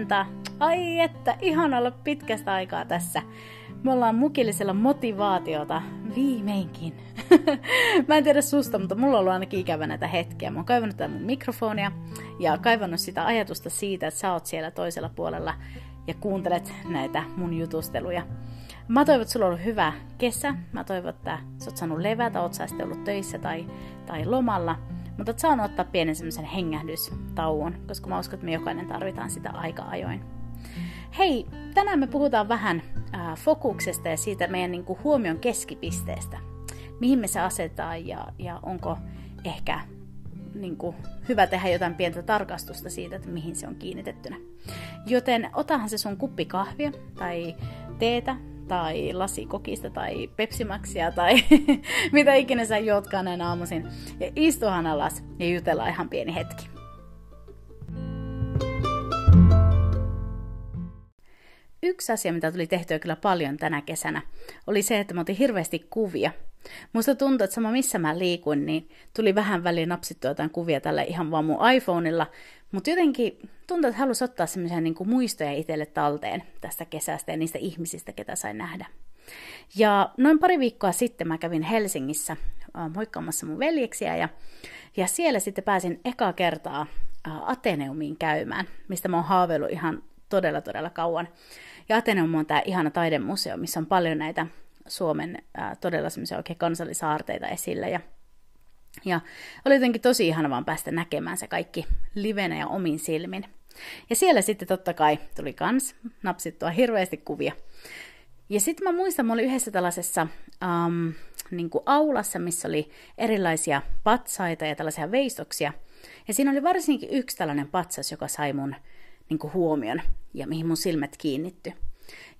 huomenta! Ai että, ihan olla pitkästä aikaa tässä. Me ollaan mukillisella motivaatiota viimeinkin. Mä en tiedä susta, mutta mulla on ollut ainakin ikävä näitä hetkiä. Mä oon kaivannut tätä mun mikrofonia ja kaivannut sitä ajatusta siitä, että sä oot siellä toisella puolella ja kuuntelet näitä mun jutusteluja. Mä toivon, että sulla on ollut hyvä kesä. Mä toivon, että sä oot saanut levätä, oot sä sitten ollut töissä tai, tai lomalla. Mutta oot saanut ottaa pienen semmoisen hengähdystauon, koska mä uskon, että me jokainen tarvitaan sitä aika ajoin. Hei, tänään me puhutaan vähän äh, fokuksesta ja siitä meidän niin kuin, huomion keskipisteestä. Mihin me se asetetaan ja, ja onko ehkä niin kuin, hyvä tehdä jotain pientä tarkastusta siitä, että mihin se on kiinnitettynä. Joten otahan se sun kuppi kahvia tai teetä tai lasikokista tai pepsimaksia tai mitä ikinä sä juotkaan näin aamuisin. Ja istuhan alas ja jutellaan ihan pieni hetki. Yksi asia, mitä tuli tehtyä kyllä paljon tänä kesänä, oli se, että mä otin hirveästi kuvia. Musta tuntuu, että sama missä mä liikuin, niin tuli vähän väliin napsittua jotain kuvia tällä ihan vaan mun iPhoneilla, mutta jotenkin tuntuu, että halusi ottaa semmoisia niin muistoja itselle talteen tästä kesästä ja niistä ihmisistä, ketä sain nähdä. Ja noin pari viikkoa sitten mä kävin Helsingissä äh, moikkaamassa mun veljeksiä ja, ja siellä sitten pääsin eka kertaa äh, Ateneumiin käymään, mistä mä oon haaveillut ihan todella todella kauan. Ja Ateneum on tämä ihana taidemuseo, missä on paljon näitä Suomen ää, todella semmoisia oikein kansallisaarteita esillä. Ja, ja oli jotenkin tosi ihana vaan päästä näkemään se kaikki livenä ja omin silmin. Ja siellä sitten totta kai tuli kans napsittua hirveästi kuvia. Ja sitten mä muistan, mä olin yhdessä tällaisessa um, niin kuin aulassa, missä oli erilaisia patsaita ja tällaisia veistoksia. Ja siinä oli varsinkin yksi tällainen patsas, joka sai mun niin kuin huomion ja mihin mun silmät kiinnitty.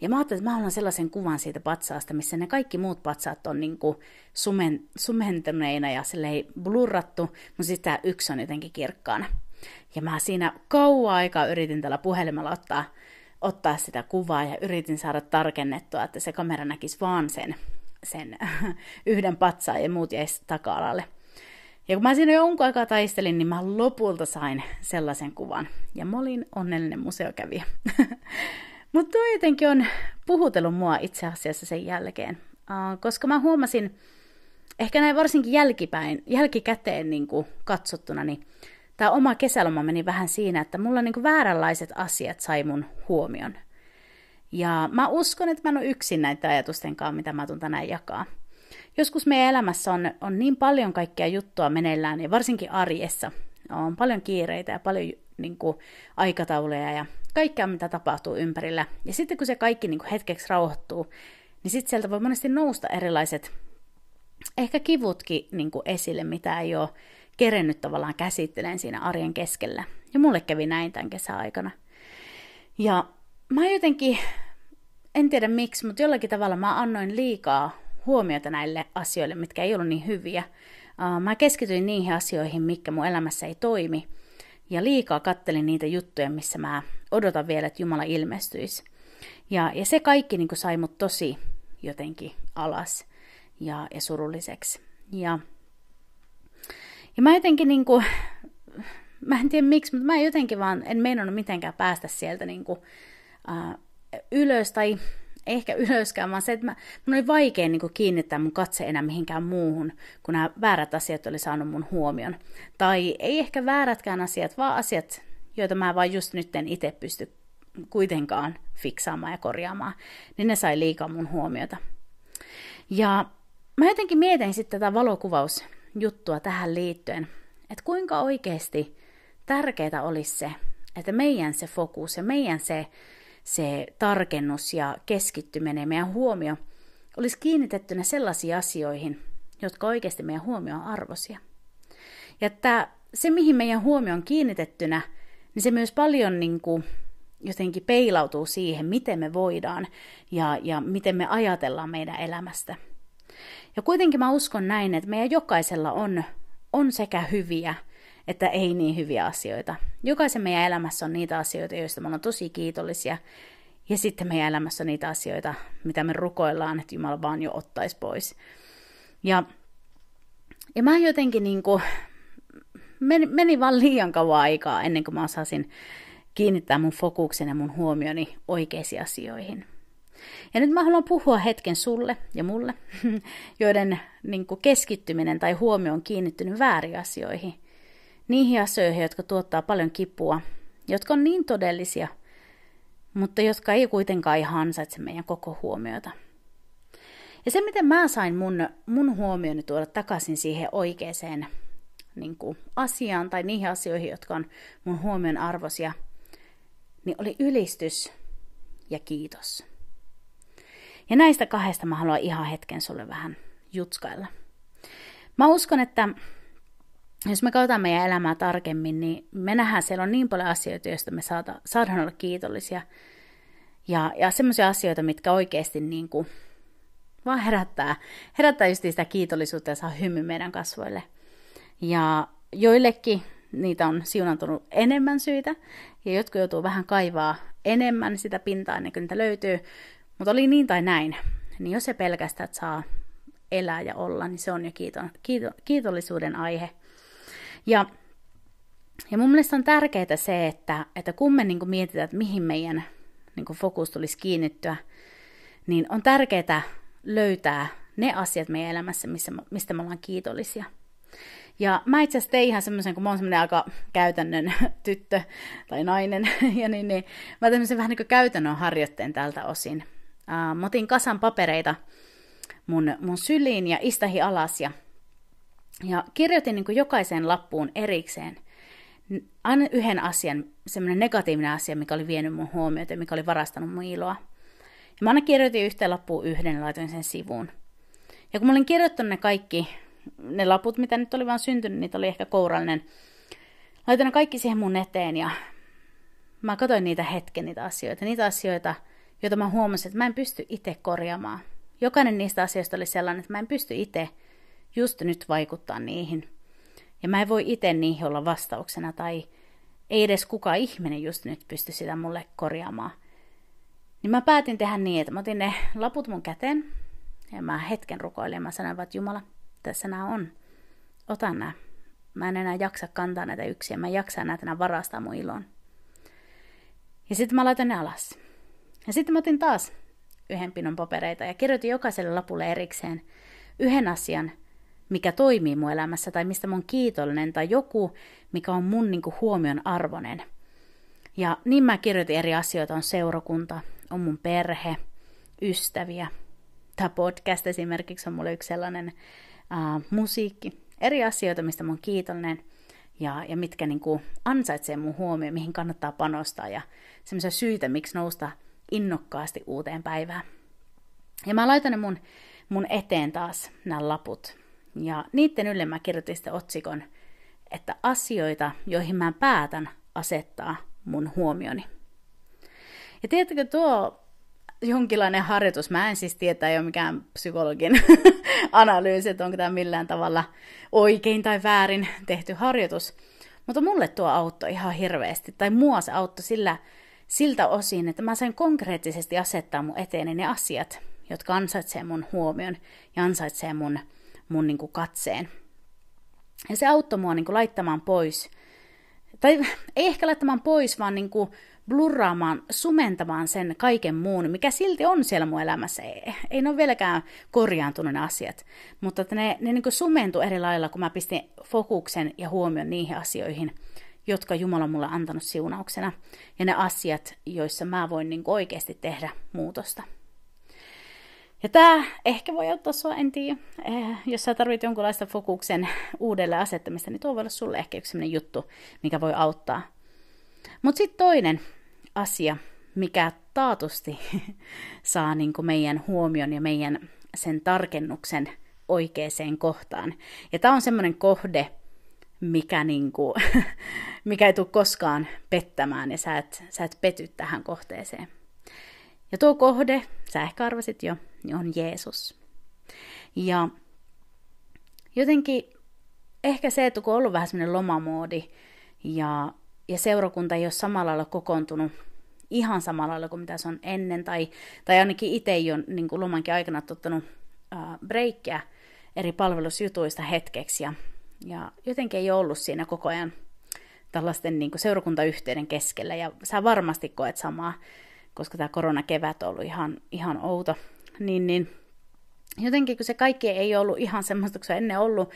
Ja mä ajattelin, että mä haluan sellaisen kuvan siitä patsaasta, missä ne kaikki muut patsaat on niin kuin sumen, sumentuneina ja silleen blurrattu, mutta sitten tämä yksi on jotenkin kirkkaana. Ja mä siinä kauan aikaa yritin tällä puhelimella ottaa, ottaa sitä kuvaa ja yritin saada tarkennettua, että se kamera näkisi vaan sen, sen yhden patsaan ja muut jäisi taka-alalle. Ja kun mä siinä jonkun aikaa taistelin, niin mä lopulta sain sellaisen kuvan. Ja mä olin onnellinen museokävijä. Mutta tuo jotenkin on puhutellut mua itse asiassa sen jälkeen. Koska mä huomasin, ehkä näin varsinkin jälkipäin, jälkikäteen niin kuin katsottuna, niin tämä oma kesäloma meni vähän siinä, että mulla niin kuin vääränlaiset asiat sai mun huomion. Ja mä uskon, että mä en ole yksin näitä ajatustenkaan, mitä mä tuun tänään jakaa. Joskus meidän elämässä on, on niin paljon kaikkea juttua meneillään, ja varsinkin arjessa on paljon kiireitä ja paljon niin kuin, aikatauluja ja kaikkea, mitä tapahtuu ympärillä. Ja sitten kun se kaikki niin kuin, hetkeksi rauhoittuu, niin sitten sieltä voi monesti nousta erilaiset, ehkä kivutkin niin kuin, esille, mitä ei ole kerennyt tavallaan käsitteleen siinä arjen keskellä. Ja mulle kävi näin tämän kesän aikana. Ja mä jotenkin, en tiedä miksi, mutta jollakin tavalla mä annoin liikaa huomiota näille asioille, mitkä ei ollut niin hyviä. Mä keskityin niihin asioihin, mikä mun elämässä ei toimi. Ja liikaa kattelin niitä juttuja, missä mä odotan vielä, että Jumala ilmestyisi. Ja, ja se kaikki niin sai mut tosi jotenkin alas ja, ja surulliseksi. Ja, ja mä jotenkin niin kuin, mä en tiedä miksi, mutta mä jotenkin vaan en meinannut mitenkään päästä sieltä niin kuin, uh, ylös tai ehkä ylöskään, vaan se, että mun oli vaikea niin kuin, kiinnittää mun katse enää mihinkään muuhun, kun nämä väärät asiat oli saanut mun huomion. Tai ei ehkä väärätkään asiat, vaan asiat, joita mä vaan just nyt en itse pysty kuitenkaan fiksaamaan ja korjaamaan, niin ne sai liikaa mun huomiota. Ja mä jotenkin mietin sitten tätä valokuvausjuttua tähän liittyen, että kuinka oikeasti tärkeää olisi se, että meidän se fokus ja meidän se se tarkennus ja keskittyminen, meidän huomio, olisi kiinnitettynä sellaisiin asioihin, jotka oikeasti meidän huomio on arvosia. Ja että se, mihin meidän huomio on kiinnitettynä, niin se myös paljon niin kuin jotenkin peilautuu siihen, miten me voidaan ja, ja miten me ajatellaan meidän elämästä. Ja kuitenkin mä uskon näin, että meidän jokaisella on, on sekä hyviä että ei niin hyviä asioita. Jokaisen meidän elämässä on niitä asioita, joista me ollaan tosi kiitollisia. Ja sitten meidän elämässä on niitä asioita, mitä me rukoillaan, että Jumala vaan jo ottaisi pois. Ja, ja mä jotenkin niin kuin, meni, meni vaan liian kauan aikaa ennen kuin mä osasin kiinnittää mun fokuksen ja mun huomioni oikeisiin asioihin. Ja nyt mä haluan puhua hetken sulle ja mulle, joiden niin kuin keskittyminen tai huomio on kiinnittynyt väärin asioihin. Niihin asioihin, jotka tuottaa paljon kipua, jotka on niin todellisia, mutta jotka ei kuitenkaan ihan ansaitse meidän koko huomiota. Ja se, miten mä sain mun, mun huomioni tuoda takaisin siihen oikeaan niin kuin asiaan tai niihin asioihin, jotka on mun huomion arvoisia, niin oli ylistys ja kiitos. Ja näistä kahdesta mä haluan ihan hetken sulle vähän jutskailla. Mä uskon, että jos me katsotaan meidän elämää tarkemmin, niin me nähdään, siellä on niin paljon asioita, joista me saada, saadaan olla kiitollisia. Ja, ja semmoisia asioita, mitkä oikeasti niin kuin, vaan herättää, herättää just sitä kiitollisuutta ja saa hymy meidän kasvoille. Ja joillekin niitä on siunantunut enemmän syitä, ja jotkut joutuu vähän kaivaa enemmän sitä pintaa ennen kuin niitä löytyy. Mutta oli niin tai näin, niin jos se pelkästään, saa elää ja olla, niin se on jo kiito, kiito, kiitollisuuden aihe. Ja, ja mun mielestä on tärkeää se, että, että kun me niin mietitään, että mihin meidän niin fokus tulisi kiinnittyä, niin on tärkeää löytää ne asiat meidän elämässä, missä, mistä me ollaan kiitollisia. Ja mä itse asiassa tein ihan semmoisen, kun mä oon semmoinen aika käytännön tyttö tai nainen, ja niin, niin mä tein vähän niin kuin käytännön harjoitteen tältä osin. Uh, mä otin kasan papereita mun, mun syliin ja istahi alas ja, ja kirjoitin niin jokaiseen lappuun erikseen aina yhden asian, semmoinen negatiivinen asia, mikä oli vienyt mun huomiota mikä oli varastanut mun iloa. Ja mä aina kirjoitin yhteen lappuun yhden ja laitoin sen sivuun. Ja kun mä olin kirjoittanut ne kaikki, ne laput, mitä nyt oli vaan syntynyt, niitä oli ehkä kourallinen, laitoin ne kaikki siihen mun eteen ja mä katsoin niitä hetken, niitä asioita, niitä asioita, joita mä huomasin, että mä en pysty itse korjaamaan. Jokainen niistä asioista oli sellainen, että mä en pysty itse just nyt vaikuttaa niihin. Ja mä en voi itse niihin olla vastauksena tai ei edes kukaan ihminen just nyt pysty sitä mulle korjaamaan. Niin mä päätin tehdä niin, että mä otin ne laput mun käteen ja mä hetken rukoilin ja mä sanoin, että Jumala, tässä nämä on. Ota nämä. Mä en enää jaksa kantaa näitä yksin. Mä en jaksa enää varastaa mun ilon. Ja sitten mä laitan ne alas. Ja sitten mä otin taas yhden pinon papereita ja kirjoitin jokaiselle lapulle erikseen yhden asian, mikä toimii mun elämässä tai mistä mä oon kiitollinen tai joku, mikä on mun niin kuin, huomion arvoinen. Ja niin mä kirjoitin eri asioita, on seurakunta, on mun perhe, ystäviä. Tämä podcast esimerkiksi on mulle yksi sellainen uh, musiikki. Eri asioita, mistä mä oon kiitollinen ja, ja mitkä niin kuin, ansaitsee mun huomioon, mihin kannattaa panostaa ja semmoisia syitä, miksi nousta innokkaasti uuteen päivään. Ja mä laitan ne mun, mun eteen taas, nämä laput. Ja niiden ylle mä kirjoitin sitten otsikon, että asioita, joihin mä päätän asettaa mun huomioni. Ja tiedättekö, tuo jonkinlainen harjoitus, mä en siis tiedä, ei ole mikään psykologin analyysi, että onko tämä millään tavalla oikein tai väärin tehty harjoitus, mutta mulle tuo auttoi ihan hirveästi, tai mua se auttoi sillä, siltä osin, että mä sain konkreettisesti asettaa mun eteeni ne asiat, jotka ansaitsee mun huomion ja ansaitsee mun, mun niin kuin katseen. Ja se auttoi mua niin kuin laittamaan pois, tai ei ehkä laittamaan pois, vaan niin kuin blurraamaan, sumentamaan sen kaiken muun, mikä silti on siellä mun elämässä. Ei, ei ne ole vieläkään korjaantunut ne asiat, mutta ne, ne niin sumentu eri lailla, kun mä pistin fokuksen ja huomion niihin asioihin, jotka Jumala on mulle antanut siunauksena, ja ne asiat, joissa mä voin niin oikeasti tehdä muutosta. Ja tämä ehkä voi auttaa sua, en tiedä. Eh, jos sä tarvit jonkunlaista fokuksen uudelle asettamista, niin tuo voi olla sulle ehkä yksi sellainen juttu, mikä voi auttaa. Mutta sitten toinen asia, mikä taatusti saa niin meidän huomion ja meidän sen tarkennuksen oikeaan kohtaan. Ja tämä on semmoinen kohde, mikä niin kuin, mikä ei tule koskaan pettämään ja sä et, sä et pety tähän kohteeseen. Ja tuo kohde, sä ehkä arvasit jo, on Jeesus. Ja jotenkin ehkä se, että kun on ollut vähän semmoinen lomamoodi ja, ja seurakunta ei ole samalla lailla kokoontunut ihan samalla lailla kuin mitä se on ennen, tai, tai ainakin itse ei ole niin kuin lomankin aikana ottanut äh, breikkiä eri palvelusjutuista hetkeksi, ja, ja jotenkin ei ole ollut siinä koko ajan tällaisten niin kuin seurakuntayhteyden keskellä, ja sä varmasti koet samaa, koska tämä koronakevät on ollut ihan, ihan outo, niin, niin jotenkin kun se kaikki ei ollut ihan semmoista kuin se ennen ollut,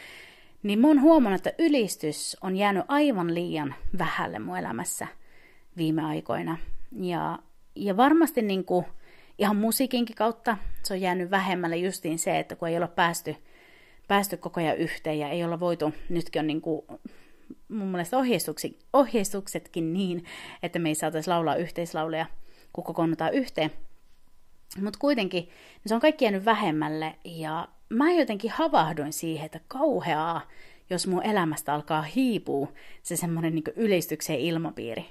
niin mä oon huomannut, että ylistys on jäänyt aivan liian vähälle mun elämässä viime aikoina. Ja, ja varmasti niin kuin ihan musiikinkin kautta se on jäänyt vähemmälle justiin se, että kun ei olla päästy, päästy koko ajan yhteen ja ei olla voitu, nytkin on niin kuin mun mielestä ohjeistuksetkin niin, että me ei saataisi laulaa yhteislauleja, kun kokoonnutaan yhteen. Mutta kuitenkin niin se on kaikki jäänyt vähemmälle ja mä jotenkin havahdoin siihen, että kauheaa, jos mun elämästä alkaa hiipua se semmoinen niin ylistyksen ilmapiiri.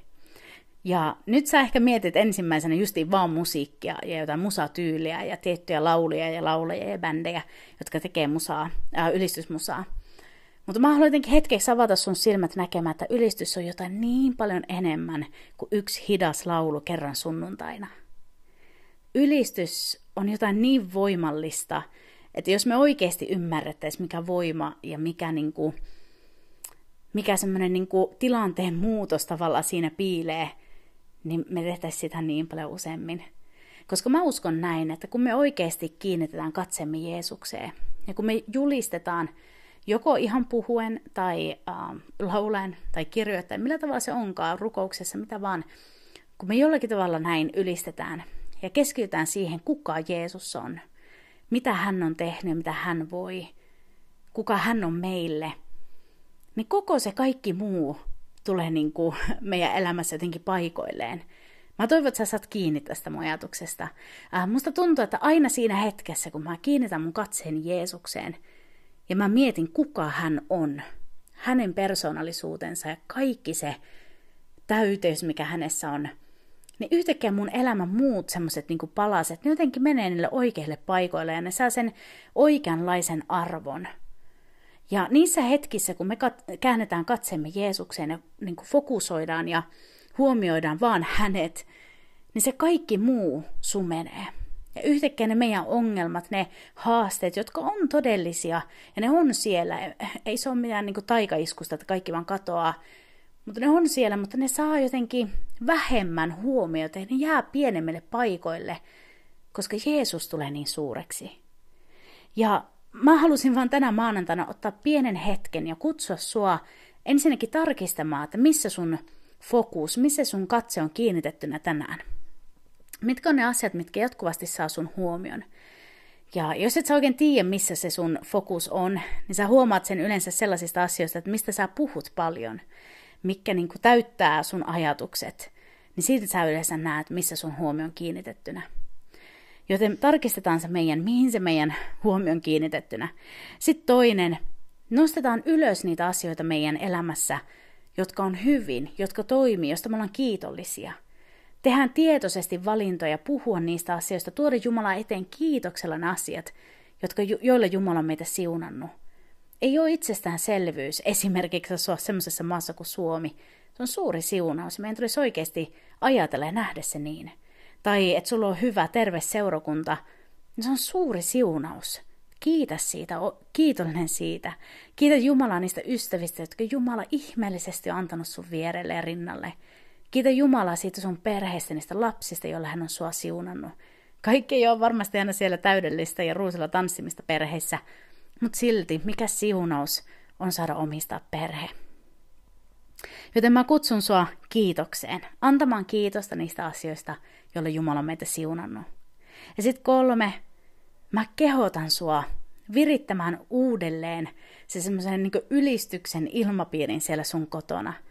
Ja nyt sä ehkä mietit ensimmäisenä justiin vaan musiikkia ja jotain musatyyliä ja tiettyjä laulia ja lauleja ja bändejä, jotka tekee musaa, ää, ylistysmusaa. Mutta mä haluan jotenkin hetkeksi avata sun silmät näkemään, että ylistys on jotain niin paljon enemmän kuin yksi hidas laulu kerran sunnuntaina. Ylistys on jotain niin voimallista, että jos me oikeasti ymmärrettäisiin, mikä voima ja mikä, niinku, mikä semmoinen niinku tilanteen muutos tavallaan siinä piilee, niin me tehtäisiin sitä niin paljon useammin. Koska mä uskon näin, että kun me oikeasti kiinnitetään katsemme Jeesukseen, ja kun me julistetaan joko ihan puhuen tai äh, laulaen tai kirjoittaen, millä tavalla se onkaan, rukouksessa, mitä vaan, kun me jollakin tavalla näin ylistetään ja keskitytään siihen, kuka Jeesus on, mitä hän on tehnyt, mitä hän voi, kuka hän on meille, niin koko se kaikki muu tulee niin kuin meidän elämässä jotenkin paikoilleen. Mä toivon, että sä saat kiinni tästä mun ajatuksesta. Äh, musta tuntuu, että aina siinä hetkessä, kun mä kiinnitän mun katseen Jeesukseen, ja mä mietin, kuka hän on, hänen persoonallisuutensa ja kaikki se täyteys, mikä hänessä on, niin yhtäkkiä mun elämän muut semmoiset niin palaset, ne jotenkin menee niille oikeille paikoille ja ne saa sen oikeanlaisen arvon. Ja niissä hetkissä, kun me kat- käännetään katseemme Jeesukseen ja niin fokusoidaan ja huomioidaan vaan hänet, niin se kaikki muu sumenee. Ja yhtäkkiä ne meidän ongelmat, ne haasteet, jotka on todellisia, ja ne on siellä. Ei se ole mitään niin taikaiskusta, että kaikki vaan katoaa. Mutta ne on siellä, mutta ne saa jotenkin vähemmän huomiota ja ne jää pienemmille paikoille, koska Jeesus tulee niin suureksi. Ja mä halusin vaan tänä maanantaina ottaa pienen hetken ja kutsua sua ensinnäkin tarkistamaan, että missä sun fokus, missä sun katse on kiinnitettynä tänään. Mitkä on ne asiat, mitkä jatkuvasti saa sun huomion? Ja jos et sä oikein tiedä, missä se sun fokus on, niin sä huomaat sen yleensä sellaisista asioista, että mistä sä puhut paljon, mikä niin kuin täyttää sun ajatukset, niin siitä sä yleensä näet, missä sun huomio on kiinnitettynä. Joten tarkistetaan se meidän, mihin se meidän huomio on kiinnitettynä. Sitten toinen, nostetaan ylös niitä asioita meidän elämässä, jotka on hyvin, jotka toimii, josta me ollaan kiitollisia – Tehdään tietoisesti valintoja puhua niistä asioista, tuoda Jumala eteen kiitoksella ne asiat, jotka, joilla Jumala on meitä siunannut. Ei ole itsestäänselvyys esimerkiksi asua sellaisessa maassa kuin Suomi. Se on suuri siunaus. Meidän tulisi oikeasti ajatella ja nähdä se niin. Tai että sulla on hyvä, terve seurakunta. Se on suuri siunaus. Kiitä siitä, kiitollinen siitä. Kiitä Jumalaa niistä ystävistä, jotka Jumala ihmeellisesti on antanut sun vierelle ja rinnalle. Kiitä Jumalaa siitä sun perheestä, niistä lapsista, joilla hän on sua siunannut. Kaikki ei ole varmasti aina siellä täydellistä ja ruusilla tanssimista perheissä, mutta silti mikä siunaus on saada omistaa perhe. Joten mä kutsun sua kiitokseen, antamaan kiitosta niistä asioista, joilla Jumala on meitä siunannut. Ja sitten kolme, mä kehotan sua virittämään uudelleen se semmoisen niin ylistyksen ilmapiirin siellä sun kotona –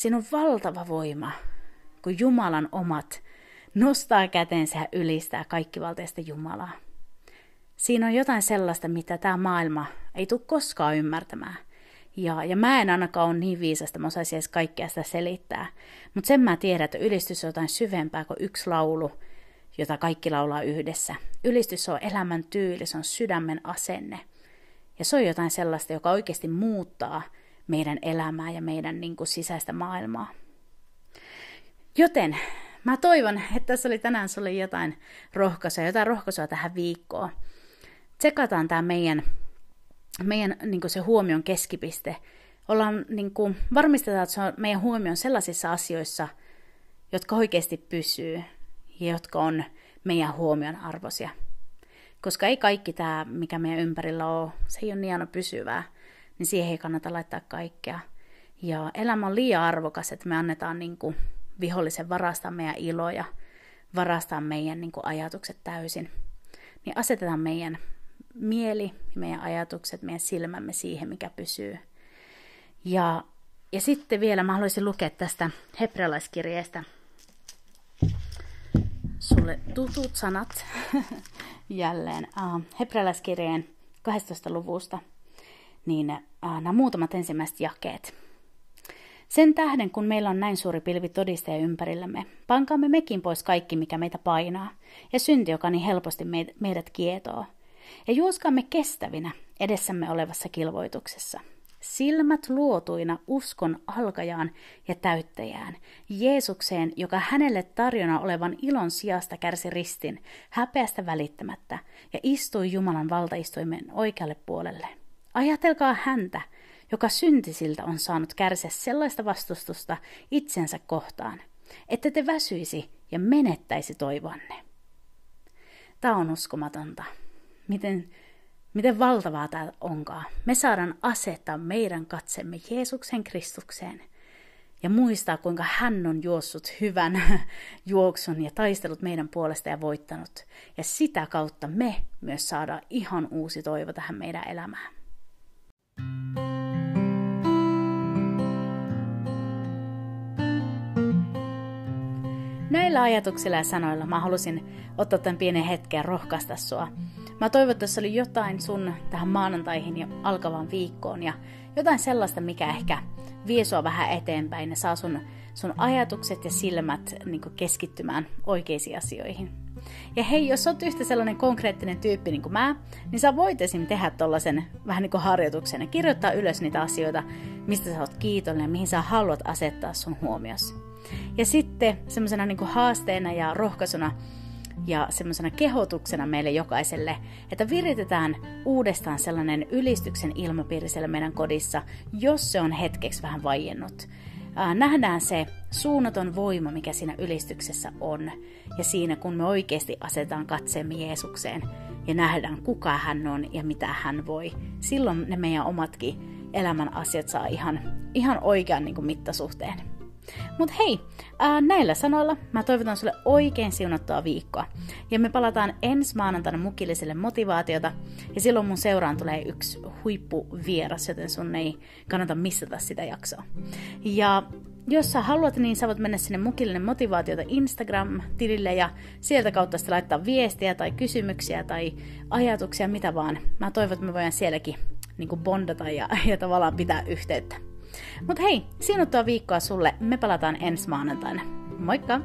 Siinä on valtava voima, kun Jumalan omat nostaa kätensä ja ylistää kaikkivalteista Jumalaa. Siinä on jotain sellaista, mitä tämä maailma ei tule koskaan ymmärtämään. Ja, ja mä en ainakaan ole niin viisasta, mä osaisin edes kaikkea sitä selittää. Mutta sen mä tiedän, että ylistys on jotain syvempää kuin yksi laulu, jota kaikki laulaa yhdessä. Ylistys on elämän tyyli, se on sydämen asenne. Ja se on jotain sellaista, joka oikeasti muuttaa meidän elämää ja meidän niin kuin, sisäistä maailmaa. Joten mä toivon, että tässä oli tänään sulle jotain rohkaisua, jotain rohkaisua tähän viikkoon. Tsekataan tämä meidän, meidän niin se huomion keskipiste. Ollaan, niin kuin, varmistetaan, että se on meidän huomio sellaisissa asioissa, jotka oikeasti pysyy ja jotka on meidän huomion arvoisia. Koska ei kaikki tämä, mikä meidän ympärillä on, se ei ole niin aina pysyvää, niin siihen ei kannata laittaa kaikkea. Ja elämä on liian arvokas, että me annetaan niin kuin vihollisen varastaa meidän iloja, varastaa meidän niin kuin ajatukset täysin. Niin asetetaan meidän mieli, meidän ajatukset, meidän silmämme siihen, mikä pysyy. Ja, ja sitten vielä mä haluaisin lukea tästä hebrealaiskirjeestä sulle tutut sanat jälleen uh, hebrealaiskirjeen 12. luvusta, niin uh, nämä muutamat ensimmäiset jakeet. Sen tähden, kun meillä on näin suuri pilvi todisteja ympärillämme, pankaamme mekin pois kaikki, mikä meitä painaa, ja synti, joka niin helposti meidät kietoo, ja juoskaamme kestävinä edessämme olevassa kilvoituksessa. Silmät luotuina uskon alkajaan ja täyttäjään, Jeesukseen, joka hänelle tarjona olevan ilon sijasta kärsi ristin, häpeästä välittämättä, ja istui Jumalan valtaistuimen oikealle puolelle. Ajatelkaa häntä, joka syntisiltä on saanut kärsiä sellaista vastustusta itsensä kohtaan, että te väsyisi ja menettäisi toivonne. Tämä on uskomatonta. Miten, miten valtavaa tämä onkaan. Me saadaan asettaa meidän katsemme Jeesuksen Kristukseen ja muistaa, kuinka hän on juossut hyvän juoksun ja taistellut meidän puolesta ja voittanut. Ja sitä kautta me myös saadaan ihan uusi toivo tähän meidän elämään. Näillä ajatuksilla ja sanoilla mä halusin ottaa tämän pienen hetken ja rohkaista sua. Mä toivon, että oli jotain sun tähän maanantaihin ja alkavaan viikkoon ja jotain sellaista, mikä ehkä vie sua vähän eteenpäin ja saa sun, sun ajatukset ja silmät niin keskittymään oikeisiin asioihin. Ja hei, jos oot yhtä sellainen konkreettinen tyyppi niin kuin mä, niin sä voit esim. tehdä tollasen vähän niin kuin harjoituksen ja kirjoittaa ylös niitä asioita, mistä sä oot kiitollinen ja mihin sä haluat asettaa sun huomiossa. Ja sitten semmoisena niin haasteena ja rohkaisuna ja semmoisena kehotuksena meille jokaiselle, että viritetään uudestaan sellainen ylistyksen ilmapiiri siellä meidän kodissa, jos se on hetkeksi vähän vaiennut. nähdään se suunnaton voima, mikä siinä ylistyksessä on, ja siinä kun me oikeasti asetaan katseemme Jeesukseen ja nähdään, kuka hän on ja mitä hän voi, silloin ne meidän omatkin elämän asiat saa ihan, ihan oikean niin kuin mittasuhteen. Mutta hei, ää, näillä sanoilla mä toivotan sulle oikein siunattua viikkoa. Ja me palataan ensi maanantaina mukilliselle motivaatiota. Ja silloin mun seuraan tulee yksi huippuvieras, joten sun ei kannata missata sitä jaksoa. Ja jos sä haluat, niin sä voit mennä sinne mukillinen motivaatiota Instagram-tilille ja sieltä kautta sitten laittaa viestiä tai kysymyksiä tai ajatuksia, mitä vaan. Mä toivon, että me voidaan sielläkin niin bondata ja, ja tavallaan pitää yhteyttä. Mutta hei, sinuttua viikkoa sulle. Me palataan ensi maanantaina. Moikka!